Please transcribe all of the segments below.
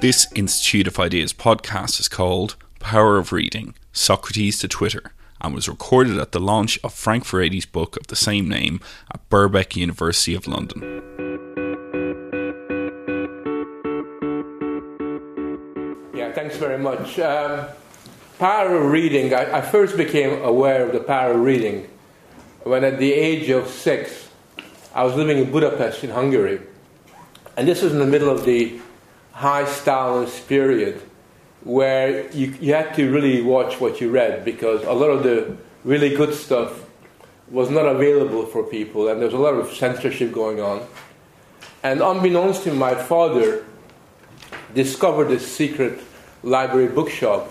This Institute of Ideas podcast is called Power of Reading Socrates to Twitter and was recorded at the launch of Frank Furedi's book of the same name at Birkbeck University of London. Yeah, thanks very much. Um, power of reading, I, I first became aware of the power of reading when at the age of six, I was living in Budapest in Hungary. And this was in the middle of the high Stalinist period where you, you had to really watch what you read because a lot of the really good stuff was not available for people and there was a lot of censorship going on. And unbeknownst to my father, discovered this secret library bookshop,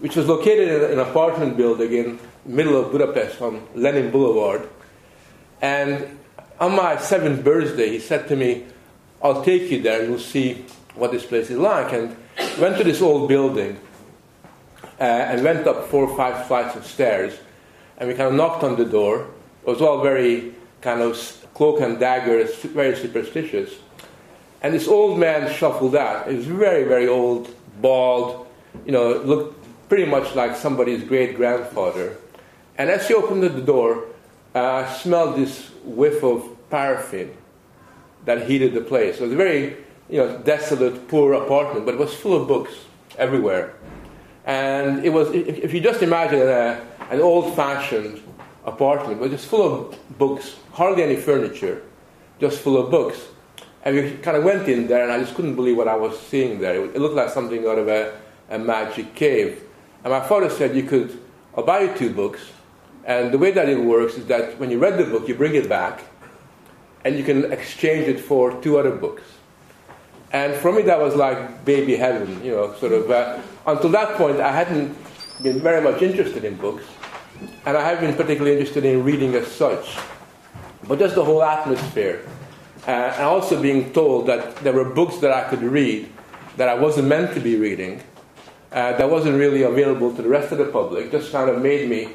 which was located in an apartment building in middle of Budapest on Lenin Boulevard. And on my seventh birthday, he said to me, I'll take you there and you'll see what this place is like. And went to this old building uh, and went up four or five flights of stairs. And we kind of knocked on the door. It was all very kind of cloak and dagger, very superstitious. And this old man shuffled out. He was very, very old, bald, you know, looked pretty much like somebody's great grandfather. And as he opened the door, uh, I smelled this whiff of paraffin that heated the place. So It was a very you know, desolate, poor apartment, but it was full of books everywhere. And it was, if you just imagine a, an old fashioned apartment, was just full of books, hardly any furniture, just full of books. And we kind of went in there, and I just couldn't believe what I was seeing there. It looked like something out of a, a magic cave. And my father said, You could, I'll buy you two books. And the way that it works is that when you read the book, you bring it back, and you can exchange it for two other books. And for me, that was like baby heaven, you know, sort of. Uh, until that point, I hadn't been very much interested in books, and I haven't been particularly interested in reading as such. But just the whole atmosphere, uh, and also being told that there were books that I could read that I wasn't meant to be reading, uh, that wasn't really available to the rest of the public, just kind of made me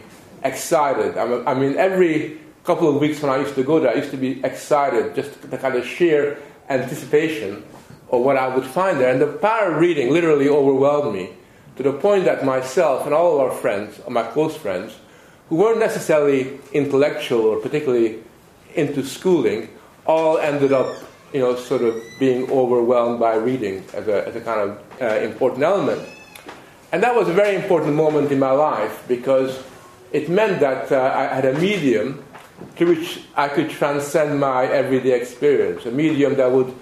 excited. I mean, every couple of weeks when I used to go there, I used to be excited, just the kind of sheer anticipation of what I would find there. And the power of reading literally overwhelmed me to the point that myself and all of our friends, my close friends, who weren't necessarily intellectual or particularly into schooling, all ended up, you know, sort of being overwhelmed by reading as a, as a kind of uh, important element. And that was a very important moment in my life because it meant that uh, I had a medium through which I could transcend my everyday experience, a medium that would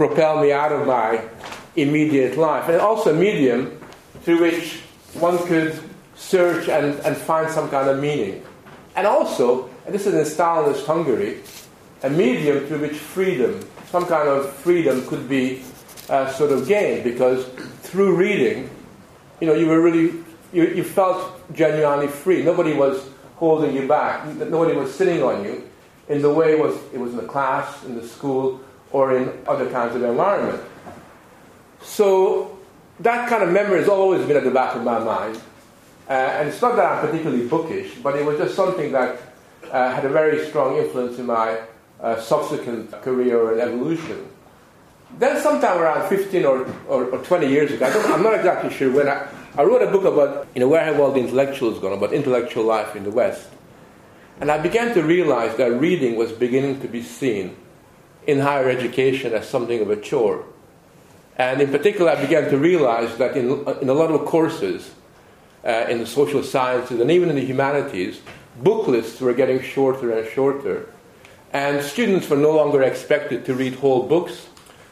propel me out of my immediate life, and also a medium through which one could search and, and find some kind of meaning. And also, and this is in Stalinist Hungary, a medium through which freedom, some kind of freedom could be uh, sort of gained, because through reading, you know, you were really, you, you felt genuinely free. Nobody was holding you back. Nobody was sitting on you in the way it was, it was in the class, in the school, or in other kinds of environment. So that kind of memory has always been at the back of my mind. Uh, and it's not that I'm particularly bookish, but it was just something that uh, had a very strong influence in my uh, subsequent career and evolution. Then, sometime around 15 or, or, or 20 years ago, I am not exactly sure when, I, I wrote a book about you know, where have all the intellectuals gone, about intellectual life in the West. And I began to realize that reading was beginning to be seen in higher education as something of a chore. And in particular, I began to realize that in, in a lot of courses uh, in the social sciences and even in the humanities, book lists were getting shorter and shorter. And students were no longer expected to read whole books,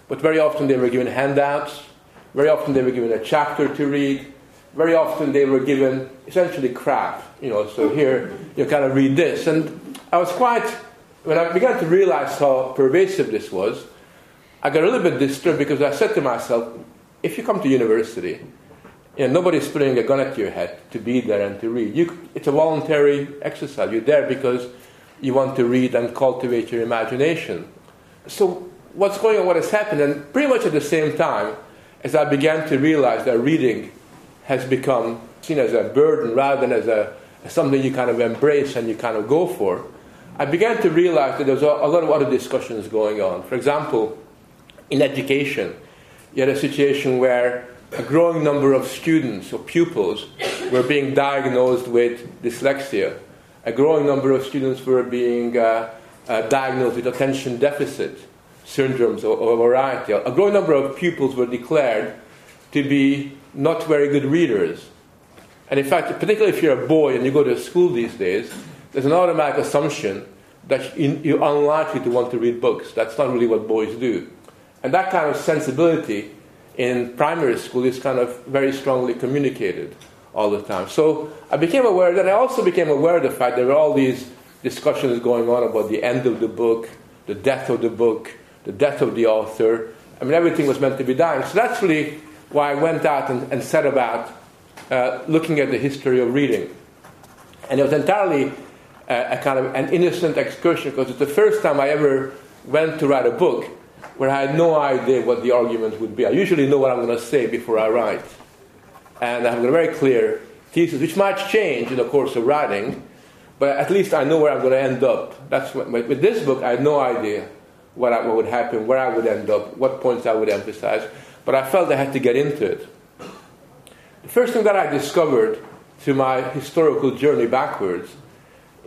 but very often they were given handouts, very often they were given a chapter to read, very often they were given essentially crap. You know, so here you kind of read this. And I was quite when I began to realize how pervasive this was, I got a little bit disturbed because I said to myself, if you come to university, you know, nobody's putting a gun at your head to be there and to read. You, it's a voluntary exercise. You're there because you want to read and cultivate your imagination. So, what's going on, what has happened, and pretty much at the same time, as I began to realize that reading has become seen as a burden rather than as, a, as something you kind of embrace and you kind of go for, I began to realize that there was a, lot of other discussions going on. For example, in education, you had a situation where a growing number of students or pupils were being diagnosed with dyslexia. A growing number of students were being uh, uh, diagnosed with attention deficit syndromes or, a variety. A growing number of pupils were declared to be not very good readers. And in fact, particularly if you're a boy and you go to school these days, there's an automatic assumption that you're unlikely to want to read books. That's not really what boys do. And that kind of sensibility in primary school is kind of very strongly communicated all the time. So I became aware that I also became aware of the fact there were all these discussions going on about the end of the book, the death of the book, the death of the author. I mean, everything was meant to be dying. So that's really why I went out and, and set about uh, looking at the history of reading. And it was entirely a kind of an innocent excursion because it's the first time I ever went to write a book where I had no idea what the argument would be. I usually know what I'm going to say before I write. And I have a very clear thesis, which might change in the course of writing, but at least I know where I'm going to end up. That's what, with this book, I had no idea what, I, what would happen, where I would end up, what points I would emphasize, but I felt I had to get into it. The first thing that I discovered through my historical journey backwards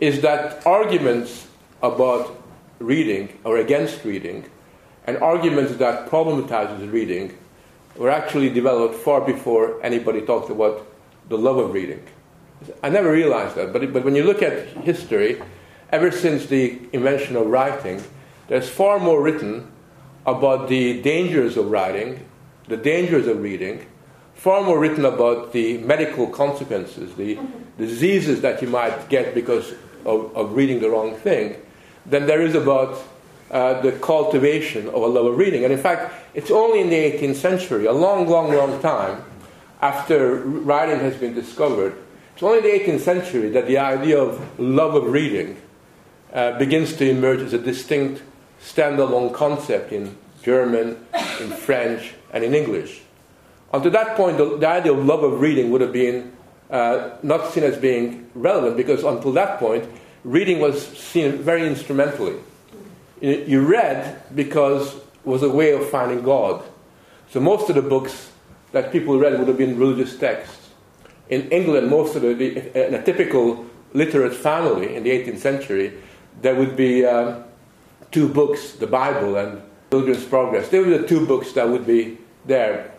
is that arguments about reading or against reading and arguments that problematizes reading were actually developed far before anybody talked about the love of reading. I never realized that, but, but when you look at history, ever since the invention of writing, there's far more written about the dangers of writing, the dangers of reading, far more written about the medical consequences, the diseases that you might get because of, of reading the wrong thing, than there is about uh, the cultivation of a love of reading. And in fact, it's only in the 18th century, a long, long, long time after writing has been discovered, it's only in the 18th century that the idea of love of reading uh, begins to emerge as a distinct standalone concept in German, in French, and in English. Until that point, the, the idea of love of reading would have been uh, not seen as being relevant because until that point, reading was seen very instrumentally. You read because it was a way of finding God. So most of the books that people read would have been religious texts. In England, most of the, in a typical literate family in the 18th century, there would be um, two books, the Bible and Pilgrim's Progress. They were the two books that would be there.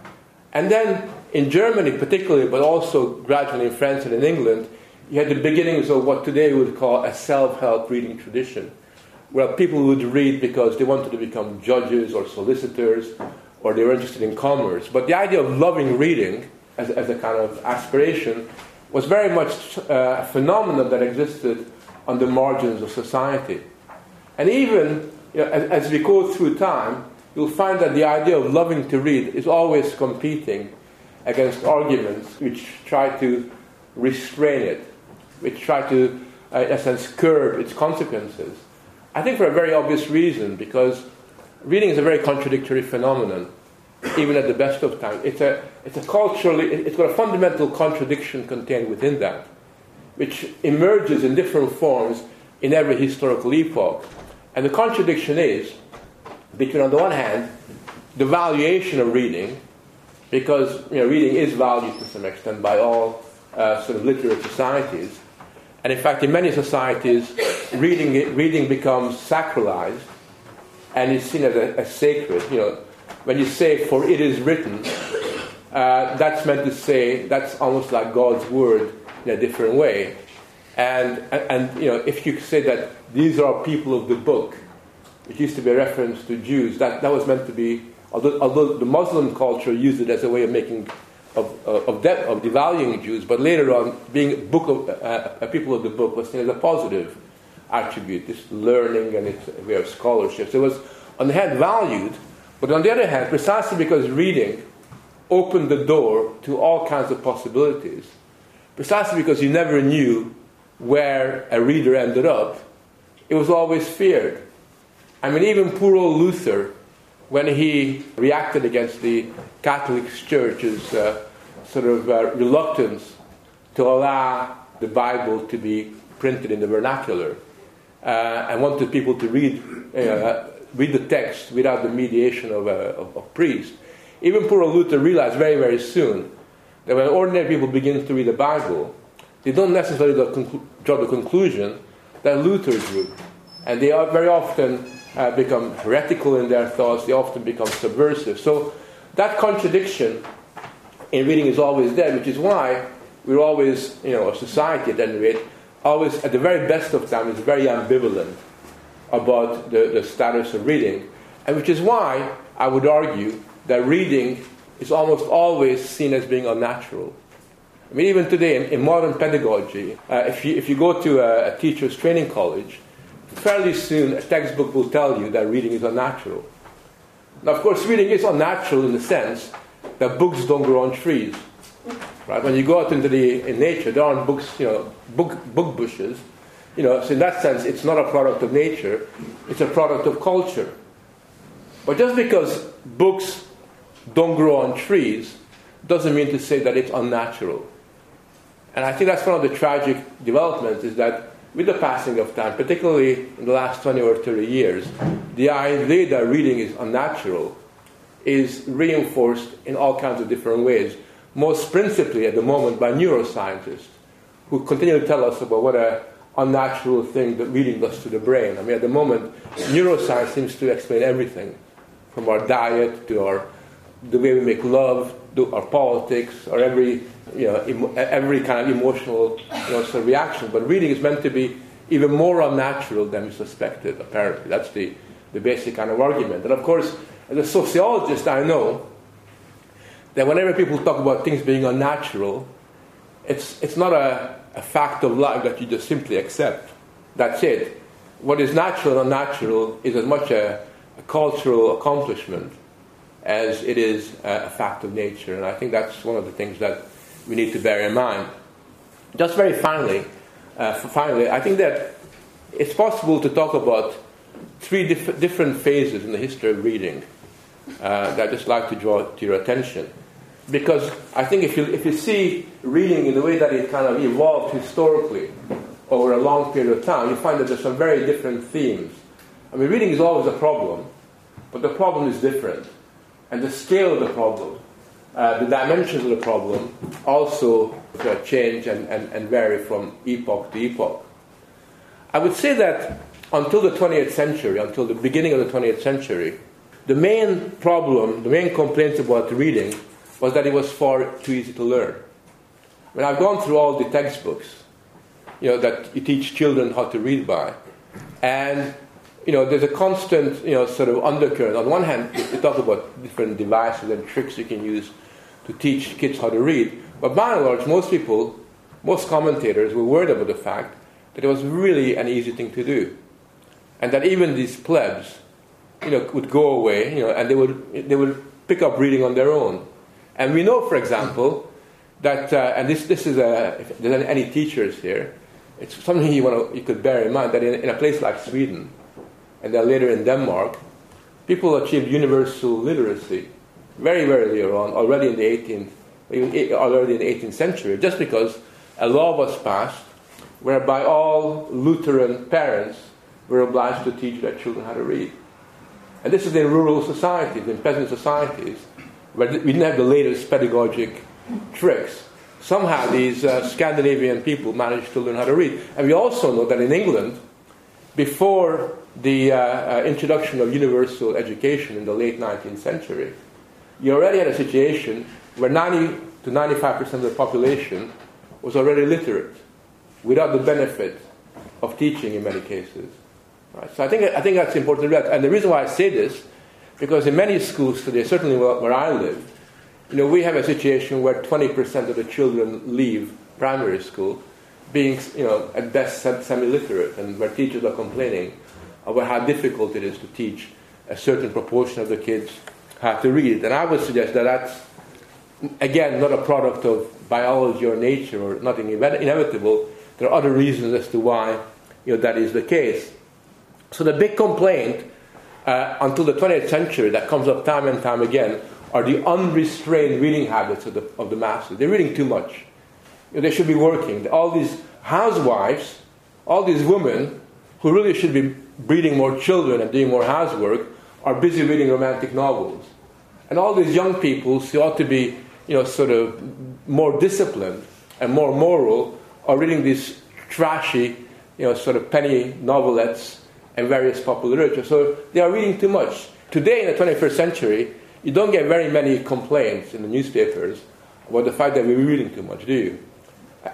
And then in Germany, particularly, but also gradually in France and in England, you had the beginnings of what today we would call a self help reading tradition where people would read because they wanted to become judges or solicitors or they were interested in commerce. But the idea of loving reading as, as a kind of aspiration was very much uh, a phenomenon that existed on the margins of society. And even you know, as, as we go through time, you'll find that the idea of loving to read is always competing against arguments which try to restrain it, which try to, uh, in a sense, curb its consequences. I think for a very obvious reason, because reading is a very contradictory phenomenon, even at the best of times. It's a, it's a culturally, it's got a fundamental contradiction contained within that, which emerges in different forms in every historical epoch. And the contradiction is between, on the one hand, the valuation of reading, because you know, reading is valued to some extent by all uh, sort of literate societies, and in fact, in many societies, reading, reading becomes sacralized and is seen as, a, sacred. You know, when you say, for it is written, uh, that's meant to say that's almost like God's word in a different way. And, and, and, you know, if you say that these are people of the book, it used to be a reference to Jews, that, that was meant to be, although, although the Muslim culture used it as a way of making of, uh, of, de- of devaluing Jews, but later on, being book of, uh, a people of the book was seen as a positive attribute, this learning and its way of scholarship. So it was, on the hand, valued, but on the other hand, precisely because reading opened the door to all kinds of possibilities, precisely because you never knew where a reader ended up, it was always feared. I mean, even poor old Luther when he reacted against the Catholic Church's uh, sort of uh, reluctance to allow the Bible to be printed in the vernacular uh, and wanted people to read, uh, read the text without the mediation of a, of, of priest. Even poor Luther realized very, very soon that when ordinary people begin to read the Bible, they don't necessarily draw the conclusion that Luther drew. And they are very often uh, become heretical in their thoughts, they often become subversive. So that contradiction in reading is always there, which is why we're always, you know, a society at any rate, always at the very best of times is very ambivalent about the, the status of reading. And which is why I would argue that reading is almost always seen as being unnatural. I mean, even today in, in modern pedagogy, uh, if, you, if you go to a, a teacher's training college, fairly soon a textbook will tell you that reading is unnatural. Now, of course, reading is unnatural in the sense that books don't grow on trees. Right? When you go out into the in nature, there aren't books, you know, book, book bushes. You know, so in that sense, it's not a product of nature; it's a product of culture. But just because books don't grow on trees doesn't mean to say that it's unnatural. And I think that's one of the tragic developments is that with the passing of time, particularly in the last 20 or 30 years, the idea that reading is unnatural is reinforced in all kinds of different ways, most principally at the moment by neuroscientists who continue to tell us about what a unnatural thing that reading does to the brain. I mean, at the moment, neuroscience seems to explain everything from our diet to our the way we make love, to our politics, or every you know em- every kind of emotional you know, sort of reaction. But reading is meant to be even more unnatural than we suspected. Apparently, that's the the basic kind of argument. And of course, as a sociologist, I know that whenever people talk about things being unnatural, it's it's not a, a fact of life that you just simply accept. That's it. What is natural and unnatural is as much a, a cultural accomplishment as it is a fact of nature. And I think that's one of the things that we need to bear in mind. Just very finally, uh, finally, I think that it's possible to talk about three dif- different phases in the history of reading uh, that I'd just like to draw to your attention. Because I think if you, if you see reading in the way that it kind of evolved historically over a long period of time, you find that there's some very different themes. I mean, reading is always a problem, but the problem is different and the scale of the problem, uh, the dimensions of the problem also change and, and, and vary from epoch to epoch. I would say that until the 20th century, until the beginning of the 20th century, the main problem, the main complaint about reading was that it was far too easy to learn. Mean, I've gone through all the textbooks, you know, that you teach children how to read by, and you know, there's a constant, you know, sort of undercurrent. On one hand, you talk about different devices and tricks you can use to teach kids how to read. But by and large, most people, most commentators were worried about the fact that it was really an easy thing to do. And that even these plebs, you know, would go away, you know, and they would, they would pick up reading on their own. And we know, for example, that, uh, and this, this is a, if there's any teachers here, it's something you, want you could bear in mind that in, in a place like Sweden, and then later in Denmark, people achieved universal literacy very, very early on, already in the 18th, already in the 18th century, just because a law was passed whereby all Lutheran parents were obliged to teach their children how to read. And this is in rural societies, in peasant societies, where we didn't have the latest pedagogic tricks. Somehow these uh, Scandinavian people managed to learn how to read. And we also know that in England, before the uh, uh, introduction of universal education in the late 19th century, you already had a situation where 90 to 95% of the population was already literate without the benefit of teaching in many cases. Right? So I think, I think that's important to. And the reason why I say this, because in many schools today, certainly where I live, you know, we have a situation where 20% of the children leave primary school being, you know, at best semi-literate, and where teachers are complaining about how difficult it is to teach a certain proportion of the kids how to read. And I would suggest that that's, again, not a product of biology or nature or nothing inevitable. There are other reasons as to why you know, that is the case. So the big complaint uh, until the 20th century that comes up time and time again are the unrestrained reading habits of the, of the masses. They're reading too much. You know, they should be working. All these housewives, all these women who really should be breeding more children and doing more housework are busy reading romantic novels. And all these young people who ought to be, you know, sort of more disciplined and more moral are reading these trashy, you know, sort of penny novelettes and various popular literature. So they are reading too much. Today, in the 21st century, you don't get very many complaints in the newspapers about the fact that we're reading too much, do you?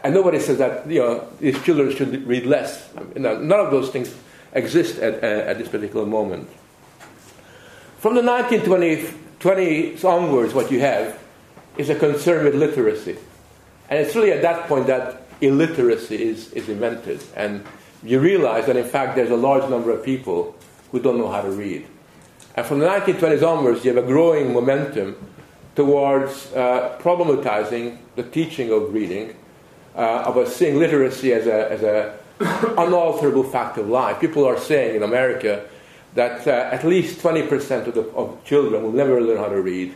And nobody says that you know these children should read less. none of those things exist at, at this particular moment. From the 1920s onwards, what you have is a concern with literacy. And it's really at that point that illiteracy is, is invented. And you realize that, in fact, there's a large number of people who don't know how to read. And from the 1920s onwards, you have a growing momentum towards uh, problematizing the teaching of reading, uh, about seeing literacy as a, as a unalterable fact of life. People are saying in America that uh, at least 20% of, the, of children will never learn how to read.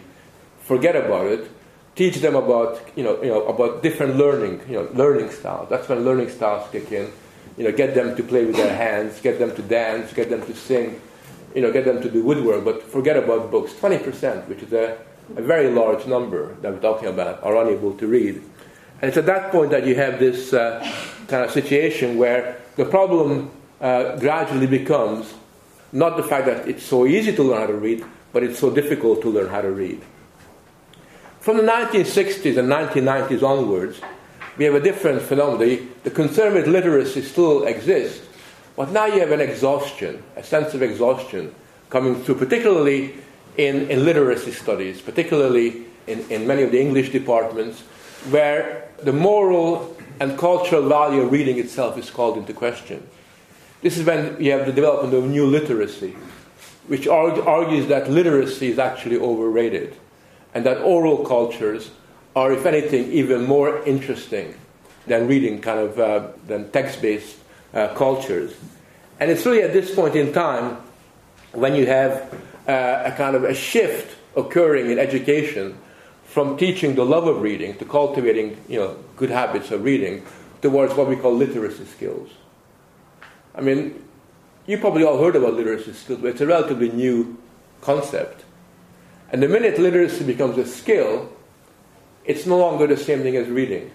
Forget about it. Teach them about, you know, you know, about different learning, you know, learning styles. That's when learning styles kick in. You know, get them to play with their hands, get them to dance, get them to sing, you know, get them to do woodwork, but forget about books. 20%, which is a, a very large number that we're talking about, are unable to read. It's at that point that you have this uh, kind of situation where the problem uh, gradually becomes not the fact that it's so easy to learn how to read, but it's so difficult to learn how to read. From the 1960s and 1990s onwards, we have a different phenomenon. The, the concern with literacy still exists, but now you have an exhaustion, a sense of exhaustion coming through, particularly in, in literacy studies, particularly in, in many of the English departments, where the moral and cultural value of reading itself is called into question. This is when you have the development of new literacy, which argues that literacy is actually overrated and that oral cultures are, if anything, even more interesting than reading kind of uh, than text-based uh, cultures. And it's really at this point in time when you have uh, a kind of a shift occurring in education from teaching the love of reading to cultivating you know, good habits of reading towards what we call literacy skills. I mean, you probably all heard about literacy skills, but it's a relatively new concept. And the minute literacy becomes a skill, it's no longer the same thing as reading.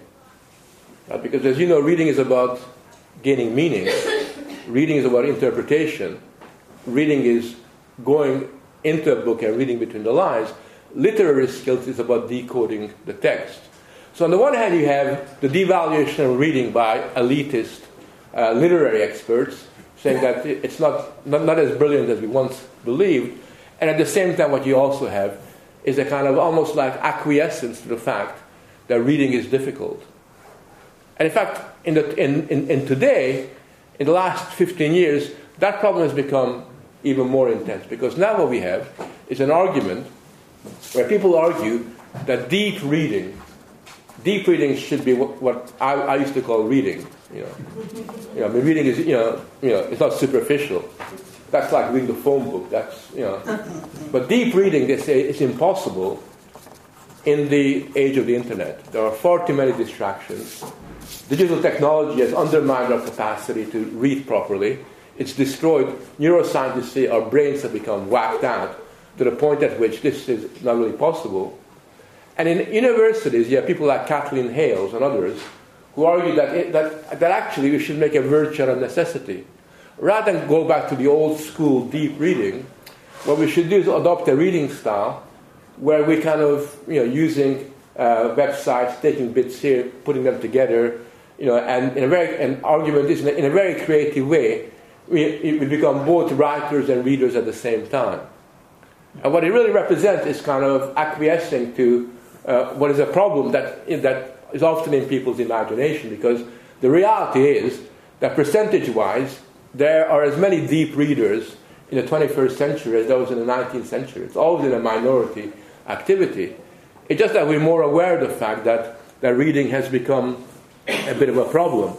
Uh, because as you know, reading is about gaining meaning, reading is about interpretation, reading is going into a book and reading between the lines. Literary skills is about decoding the text. So, on the one hand, you have the devaluation of reading by elitist uh, literary experts saying that it's not, not, not as brilliant as we once believed. And at the same time, what you also have is a kind of almost like acquiescence to the fact that reading is difficult. And in fact, in, the, in, in, in today, in the last 15 years, that problem has become even more intense because now what we have is an argument where people argue that deep reading, deep reading should be what, what I, I used to call reading. You know, you know, I mean, reading is you know, you know, it's not superficial. That's like reading the phone book. That's you know, but deep reading, they say, is impossible in the age of the internet. There are far too many distractions. Digital technology has undermined our capacity to read properly. It's destroyed. Neuroscientists say our brains have become whacked out to the point at which this is not really possible. And in universities, you have people like Kathleen Hayles and others who argue that, it, that, that actually we should make a virtue of necessity. Rather than go back to the old school deep reading, what we should do is adopt a reading style where we kind of, you know, using uh, websites, taking bits here, putting them together, you know, and in a very, an argument is in a, in a very creative way, we, we become both writers and readers at the same time. And what it really represents is kind of acquiescing to uh, what is a problem that, that is often in people's imagination because the reality is that percentage wise, there are as many deep readers in the 21st century as there was in the 19th century. It's always in a minority activity. It's just that we're more aware of the fact that, that reading has become a bit of a problem.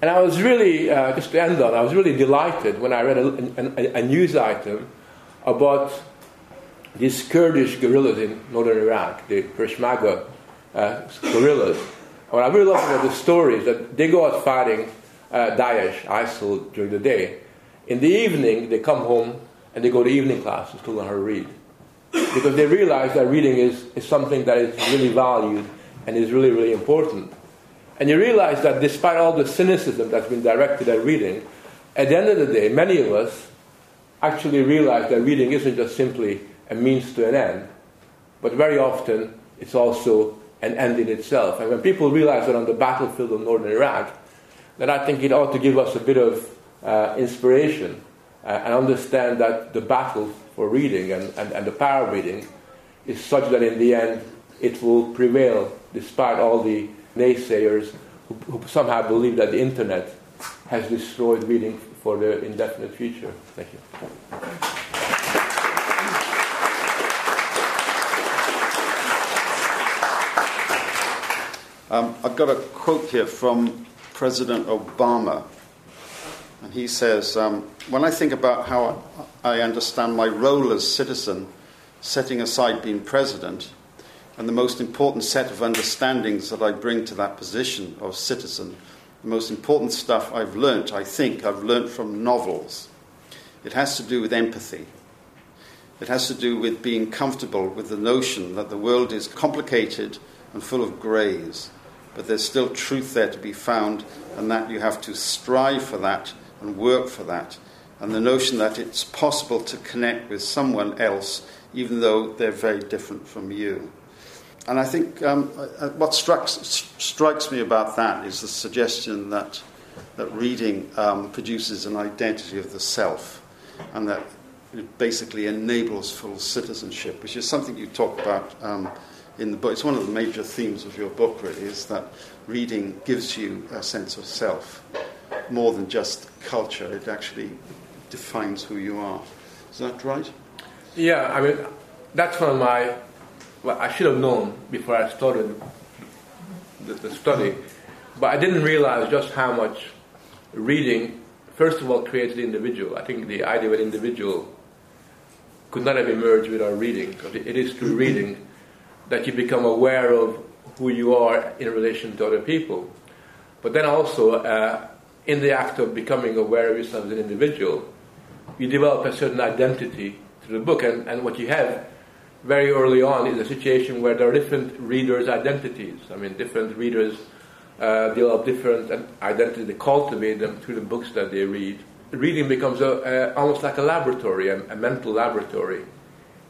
And I was really, uh, just to end on, I was really delighted when I read a, a, a news item about these Kurdish guerrillas in northern Iraq, the Peshmerga uh, guerrillas. What I really love about the story is that they go out fighting uh, Daesh, ISIL during the day. In the evening, they come home and they go to evening classes to learn how to read. because they realize that reading is, is something that is really valued and is really, really important. And you realize that despite all the cynicism that's been directed at reading, at the end of the day, many of us actually realize that reading isn't just simply a means to an end, but very often it's also an end in itself. And when people realize that on the battlefield of northern Iraq, then I think it ought to give us a bit of uh, inspiration uh, and understand that the battle for reading and, and, and the power of reading is such that in the end it will prevail despite all the naysayers who, who somehow believe that the internet has destroyed reading for the indefinite future. Thank you. Um, I've got a quote here from President Obama, and he says, um, When I think about how I understand my role as citizen, setting aside being president, and the most important set of understandings that I bring to that position of citizen, the most important stuff I've learnt, I think, I've learnt from novels. It has to do with empathy. It has to do with being comfortable with the notion that the world is complicated and full of greys, but there's still truth there to be found, and that you have to strive for that and work for that. And the notion that it's possible to connect with someone else, even though they're very different from you. And I think um, uh, what strikes, strikes me about that is the suggestion that, that reading um, produces an identity of the self and that it basically enables full citizenship, which is something you talk about um, in the book. It's one of the major themes of your book, really, is that reading gives you a sense of self more than just culture, it actually defines who you are. Is that right? Yeah, I mean, that's one of my well, I should have known before I started the, the study, but I didn't realize just how much reading, first of all, creates the individual. I think the idea of an individual could not have emerged without reading, because it is through reading that you become aware of who you are in relation to other people. But then also, uh, in the act of becoming aware of yourself as an individual, you develop a certain identity through the book. And, and what you have very early on is a situation where there are different readers' identities. I mean, different readers uh, develop different identities, they cultivate them through the books that they read. Reading becomes a, a, almost like a laboratory, a, a mental laboratory,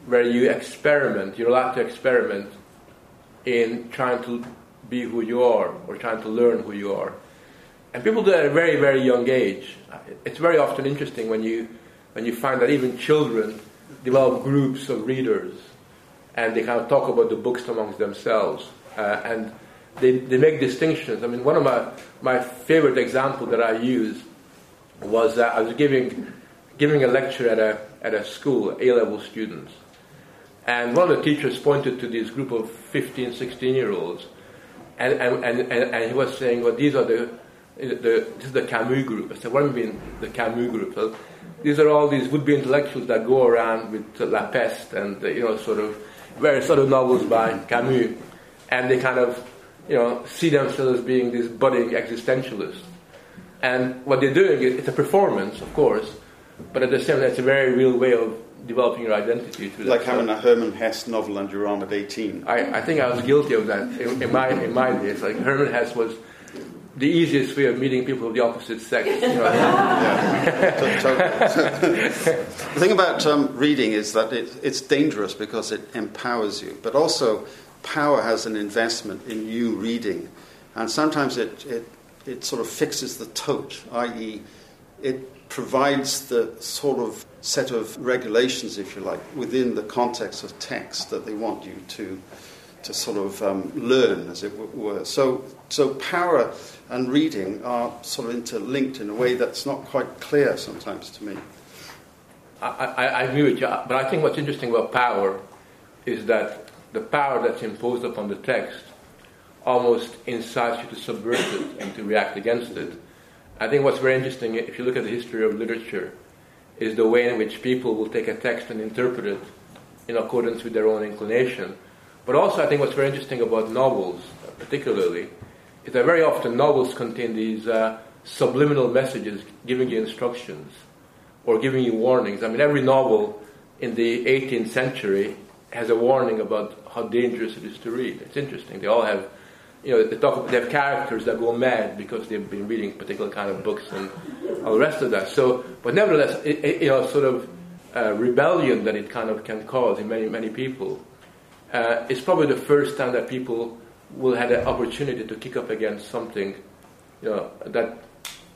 where you experiment, you're allowed to experiment in trying to be who you are or trying to learn who you are. And people do at a very, very young age. It's very often interesting when you, when you find that even children develop groups of readers and they kind of talk about the books amongst themselves. Uh, and they, they make distinctions. I mean, one of my, my favorite example that I use was that I was giving, giving a lecture at a, at a school, A level students. And one of the teachers pointed to this group of 15, 16 year olds. And, and, and, and, he was saying, well, these are the, the, this is the Camus group. I said, what do you mean, the Camus group? So these are all these would be intellectuals that go around with La Peste and, uh, you know, sort of various other novels by Camus, and they kind of, you know, see themselves as being these budding existentialists. And what they're doing is it's a performance, of course, but at the same time, that's a very real way of developing your identity. Through like having a Hermann Hesse novel and your arm at 18. I, I think I was guilty of that in, in, my in my days. Like Hermann Hesse was the easiest way of meeting people of the opposite sex. You know? the thing about um, reading is that it, it's dangerous because it empowers you, but also power has an investment in you reading, and sometimes it, it, it sort of fixes the tote, i.e., it provides the sort of set of regulations, if you like, within the context of text that they want you to to sort of um, learn, as it were. So, so power and reading are sort of interlinked in a way that's not quite clear sometimes to me. I, I, I agree with you, but I think what's interesting about power is that the power that's imposed upon the text almost incites you to subvert it and to react against it. I think what's very interesting, if you look at the history of literature, is the way in which people will take a text and interpret it in accordance with their own inclination. But also, I think what's very interesting about novels, particularly, is that very often novels contain these uh, subliminal messages giving you instructions or giving you warnings. I mean, every novel in the 18th century has a warning about how dangerous it is to read. It's interesting. They all have, you know, they, talk, they have characters that go mad because they've been reading particular kind of books and all the rest of that. So, but nevertheless, it, it, you know, sort of uh, rebellion that it kind of can cause in many many people. Uh, it's probably the first time that people will have an opportunity to kick up against something, you know, that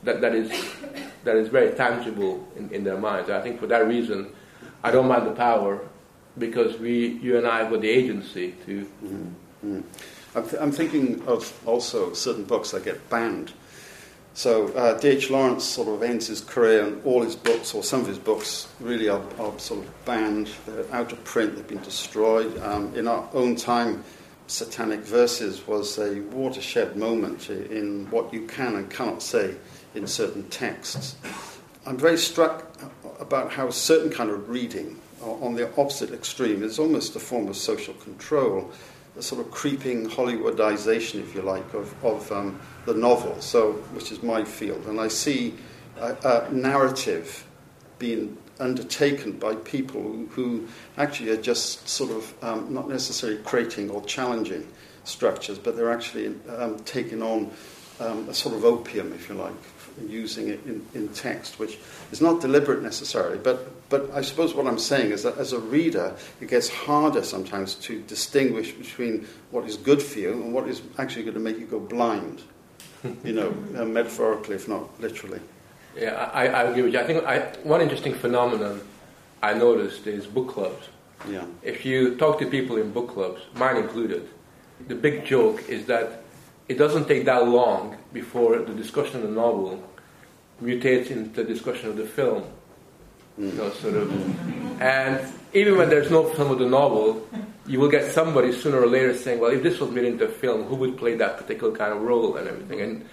that, that is that is very tangible in, in their minds. I think for that reason, I don't mind the power because we, you and I, have got the agency to. Mm-hmm. I'm, th- I'm, thinking of also certain books that get banned. So uh, D.H. Lawrence sort of ends his career, and all his books, or some of his books, really are, are sort of banned. They're out of print. They've been destroyed. Um, in our own time, Satanic Verses was a watershed moment in what you can and cannot say in certain texts. I'm very struck about how a certain kind of reading on the opposite extreme is almost a form of social control, a sort of creeping Hollywoodization, if you like, of, of um, the novel, so, which is my field. And I see a, a narrative being undertaken by people who, actually are just sort of um, not necessarily creating or challenging structures, but they're actually um, taking on um, a sort of opium, if you like, using it in, in text, which is not deliberate necessarily. But, but I suppose what I'm saying is that as a reader, it gets harder sometimes to distinguish between what is good for you and what is actually going to make you go blind, you know, uh, metaphorically, if not literally. Yeah, I, I agree with you. I think I, one interesting phenomenon I noticed is book clubs. Yeah. If you talk to people in book clubs, mine included, the big joke is that it doesn't take that long before the discussion of the novel mutates into the discussion of the film. You know, sort of. And even when there's no film of the novel, you will get somebody sooner or later saying, well, if this was made into a film, who would play that particular kind of role and everything? And,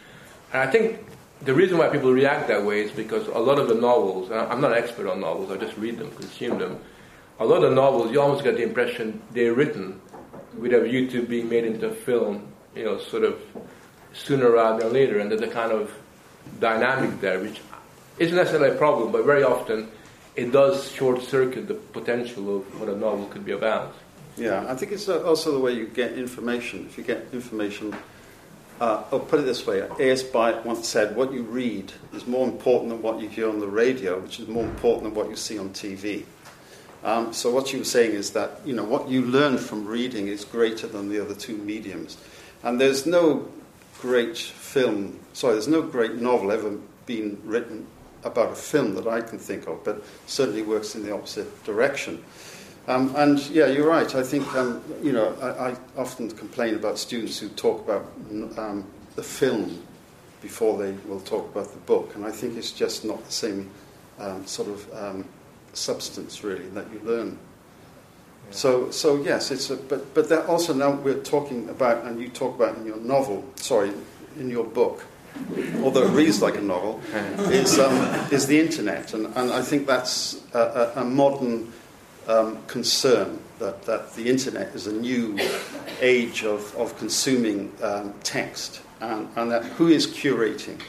and I think the reason why people react that way is because a lot of the novels, I'm not an expert on novels, I just read them, consume them. A lot of the novels, you almost get the impression they're written with a view to being made into a film, you know, sort of sooner rather than later, and there's a kind of dynamic there, which isn't necessarily a problem, but very often it does short circuit the potential of what a novel could be about. Yeah, I think it's also the way you get information. If you get information, uh, I'll put it this way A.S. Byatt once said, What you read is more important than what you hear on the radio, which is more important than what you see on TV. Um, so what you were saying is that you know what you learn from reading is greater than the other two mediums, and there's no great film. Sorry, there's no great novel ever been written about a film that I can think of, but certainly works in the opposite direction. Um, and yeah, you're right. I think um, you know I, I, often complain about students who talk about um, the film before they will talk about the book, and I think it's just not the same um, sort of um, substance really that you learn. So, so yes, it's a, but but that also now we're talking about, and you talk about in your novel, sorry, in your book, although it reads like a novel, is um, is the internet, and, and I think that's a, a, a modern um, concern that, that the internet is a new age of, of consuming um, text, and, and that who is curating,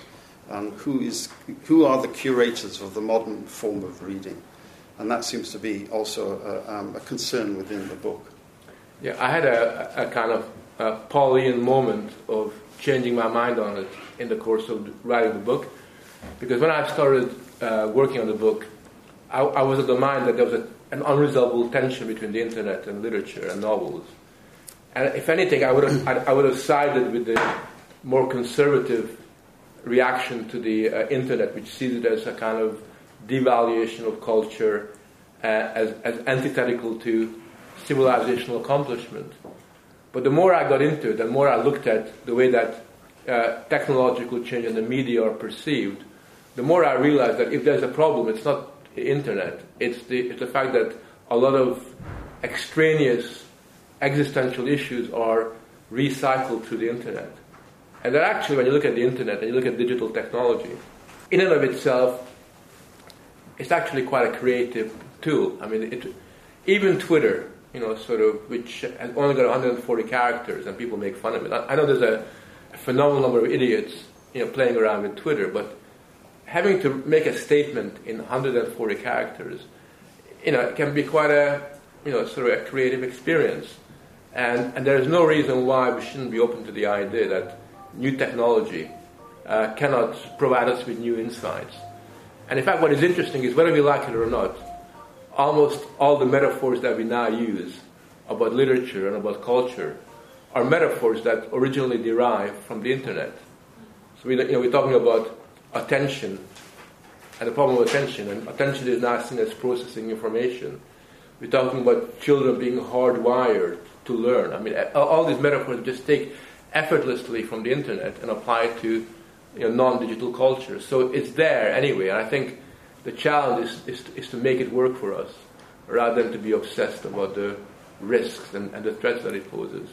and who is who are the curators of the modern form of reading and that seems to be also a, um, a concern within the book. Yeah, I had a, a kind of a Paulian moment of changing my mind on it in the course of writing the book, because when I started uh, working on the book, I, I, was of the mind that there was a, an unresolvable tension between the internet and literature and novels. And if anything, I would have, I, I would have sided with the more conservative reaction to the uh, internet, which sees it as a kind of devaluation of culture uh, as, as antithetical to civilizational accomplishment. But the more I got into it, the more I looked at the way that uh, technological change and the media are perceived, the more I realized that if there's a problem, it's not the internet, it's the, it's the fact that a lot of extraneous existential issues are recycled through the internet. And that actually, when you look at the internet and you look at digital technology, in and of itself, it's actually quite a creative tool. I mean, it, even Twitter, you know, sort of, which has only got 140 characters and people make fun of it. I, I know there's a, a, phenomenal number of idiots, you know, playing around with Twitter, but having to make a statement in 140 characters, you know, it can be quite a you know, sort of a creative experience. And, and there is no reason why we shouldn't be open to the idea that new technology uh, cannot provide us with new insights. And in fact, what is interesting is whether we like it or not, almost all the metaphors that we now use about literature and about culture are metaphors that originally derive from the internet. So we, you know, we're talking about attention and the problem of attention, and attention is now seen as processing information. We're talking about children being hardwired to learn. I mean, all these metaphors just take effortlessly from the internet and apply it to you know, non-digital culture. So it's there anyway, and I think the challenge is, is, is to make it work for us, rather than to be obsessed about the risks and, and the threats that it poses.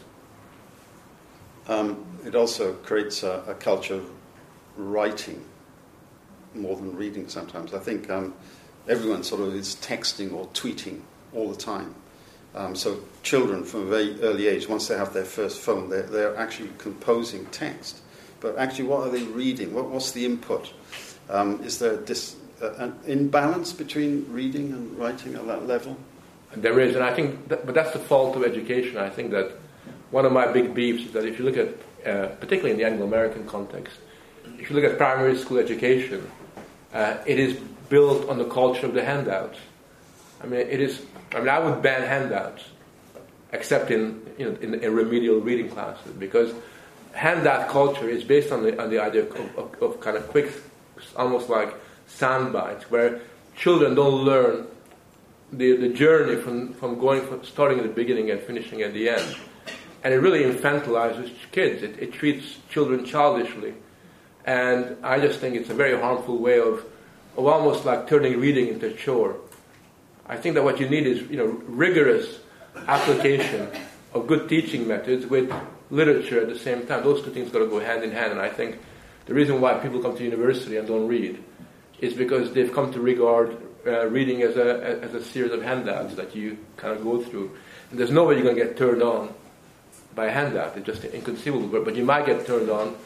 Um, it also creates a, a, culture of writing more than reading sometimes. I think um, everyone sort of is texting or tweeting all the time. Um, so children from a very early age, once they have their first phone, they're, they're actually composing text. But actually, what are they reading? What, what's the input? Um, is there dis, uh, an imbalance between reading and writing at that level? There is, and I think, that, but that's the fault of education. I think that one of my big beefs is that if you look at, uh, particularly in the Anglo-American context, if you look at primary school education, uh, it is built on the culture of the handouts. I mean, it is. I mean, I would ban handouts, except in you know in, in remedial reading classes, because handout culture is based on the on the idea of, of, of kind of quick, almost like sound bites, where children don't learn the, the journey from, from going from starting at the beginning and finishing at the end. And it really infantilizes kids. It, it treats children childishly. And I just think it's a very harmful way of, of almost like turning reading into a chore. I think that what you need is you know rigorous application of good teaching methods with literature at the same time. Those two things got to go hand in hand. And I think the reason why people come to university and don't read is because they've come to regard uh, reading as a as a series of handouts that you kind of go through. And there's no way you're going to get turned on by a handout. It's just inconceivable. But, but you might get turned on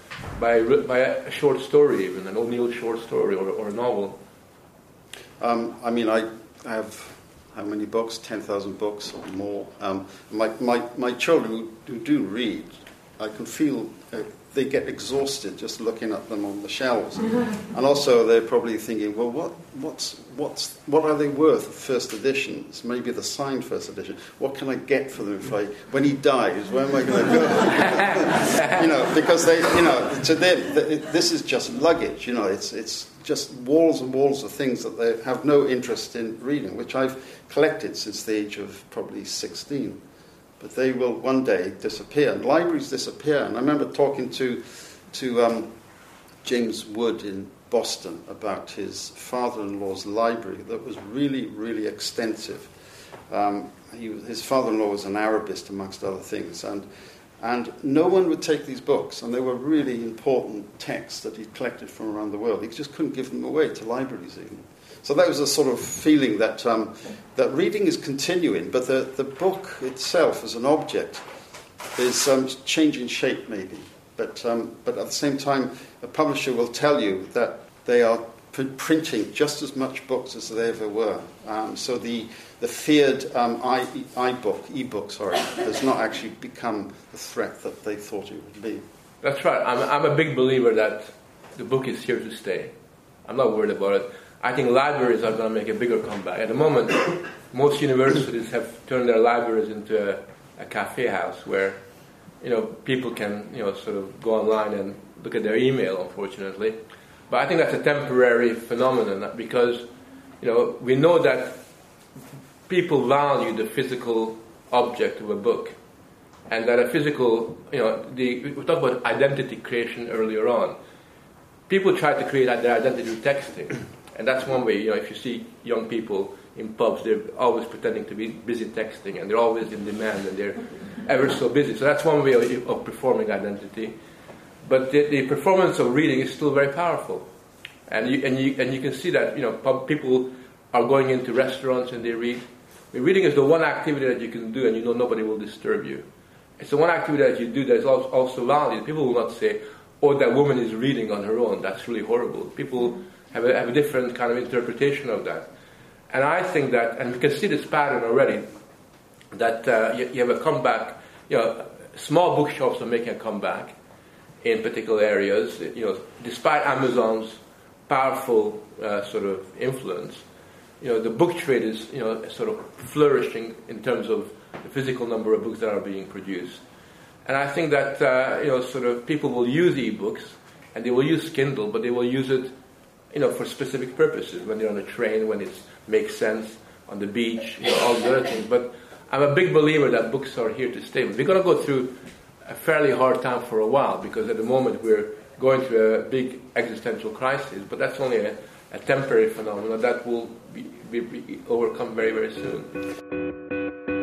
by by a short story, even an O'Neill short story or, or a novel. Um, I mean, I have how many books? Ten thousand books or more. Um, my, my my children who do read, I can feel. Uh, they get exhausted just looking at them on the shelves. and also, they're probably thinking, well, what, what's, what's, what are they worth, first editions? Maybe the signed first edition. What can I get for them if I, when he dies, where am I going to go? you know, because they, you know, to them, this is just luggage, you know, it's, it's just walls and walls of things that they have no interest in reading, which I've collected since the age of probably 16 but they will one day disappear. And libraries disappear. And I remember talking to, to um, James Wood in Boston about his father in law's library that was really, really extensive. Um, he, his father in law was an Arabist, amongst other things. And, and no one would take these books, and they were really important texts that he'd collected from around the world. He just couldn't give them away to libraries, even. So that was a sort of feeling that, um, that reading is continuing, but the, the book itself as an object is um, changing shape, maybe. But, um, but at the same time, a publisher will tell you that they are printing just as much books as they ever were. Um, so the, the feared um, i, iBook, ebook, sorry, has not actually become the threat that they thought it would be. That's right. I'm, I'm a big believer that the book is here to stay. I'm not worried about it. I think libraries are going to make a bigger comeback. At the moment, most universities have turned their libraries into a, a cafe house where you know people can you know sort of go online and look at their email. Unfortunately, but I think that's a temporary phenomenon because you know we know that people value the physical object of a book, and that a physical you know the, we talked about identity creation earlier on. People try to create their identity through texting. And that's one way, you know, if you see young people in pubs, they're always pretending to be busy texting and they're always in demand and they're ever so busy. So that's one way of, of performing identity. But the, the, performance of reading is still very powerful. And you, and, you, and you can see that, you know, pub, people are going into restaurants and they read. I mean, reading is the one activity that you can do and you know nobody will disturb you. It's the one activity that you do that is also valued. People will not say, oh, that woman is reading on her own. That's really horrible. People have a, have a different kind of interpretation of that. And I think that, and we can see this pattern already, that uh, you, you, have a comeback. You know, small bookshops are making a comeback in particular areas. You know, despite Amazon's powerful uh, sort of influence, you know, the book trade is you know sort of flourishing in terms of the physical number of books that are being produced. And I think that uh, you know, sort of people will use e-books and they will use Kindle, but they will use it, you know, for specific purposes. When you're on a train, when it makes sense, on the beach, you know, all the other things. But I'm a big believer that books are here to stay. We're going to go through a fairly hard time for a while because at the moment we're going through a big existential crisis. But that's only a, a temporary phenomenon that will be, be, be overcome very, very soon.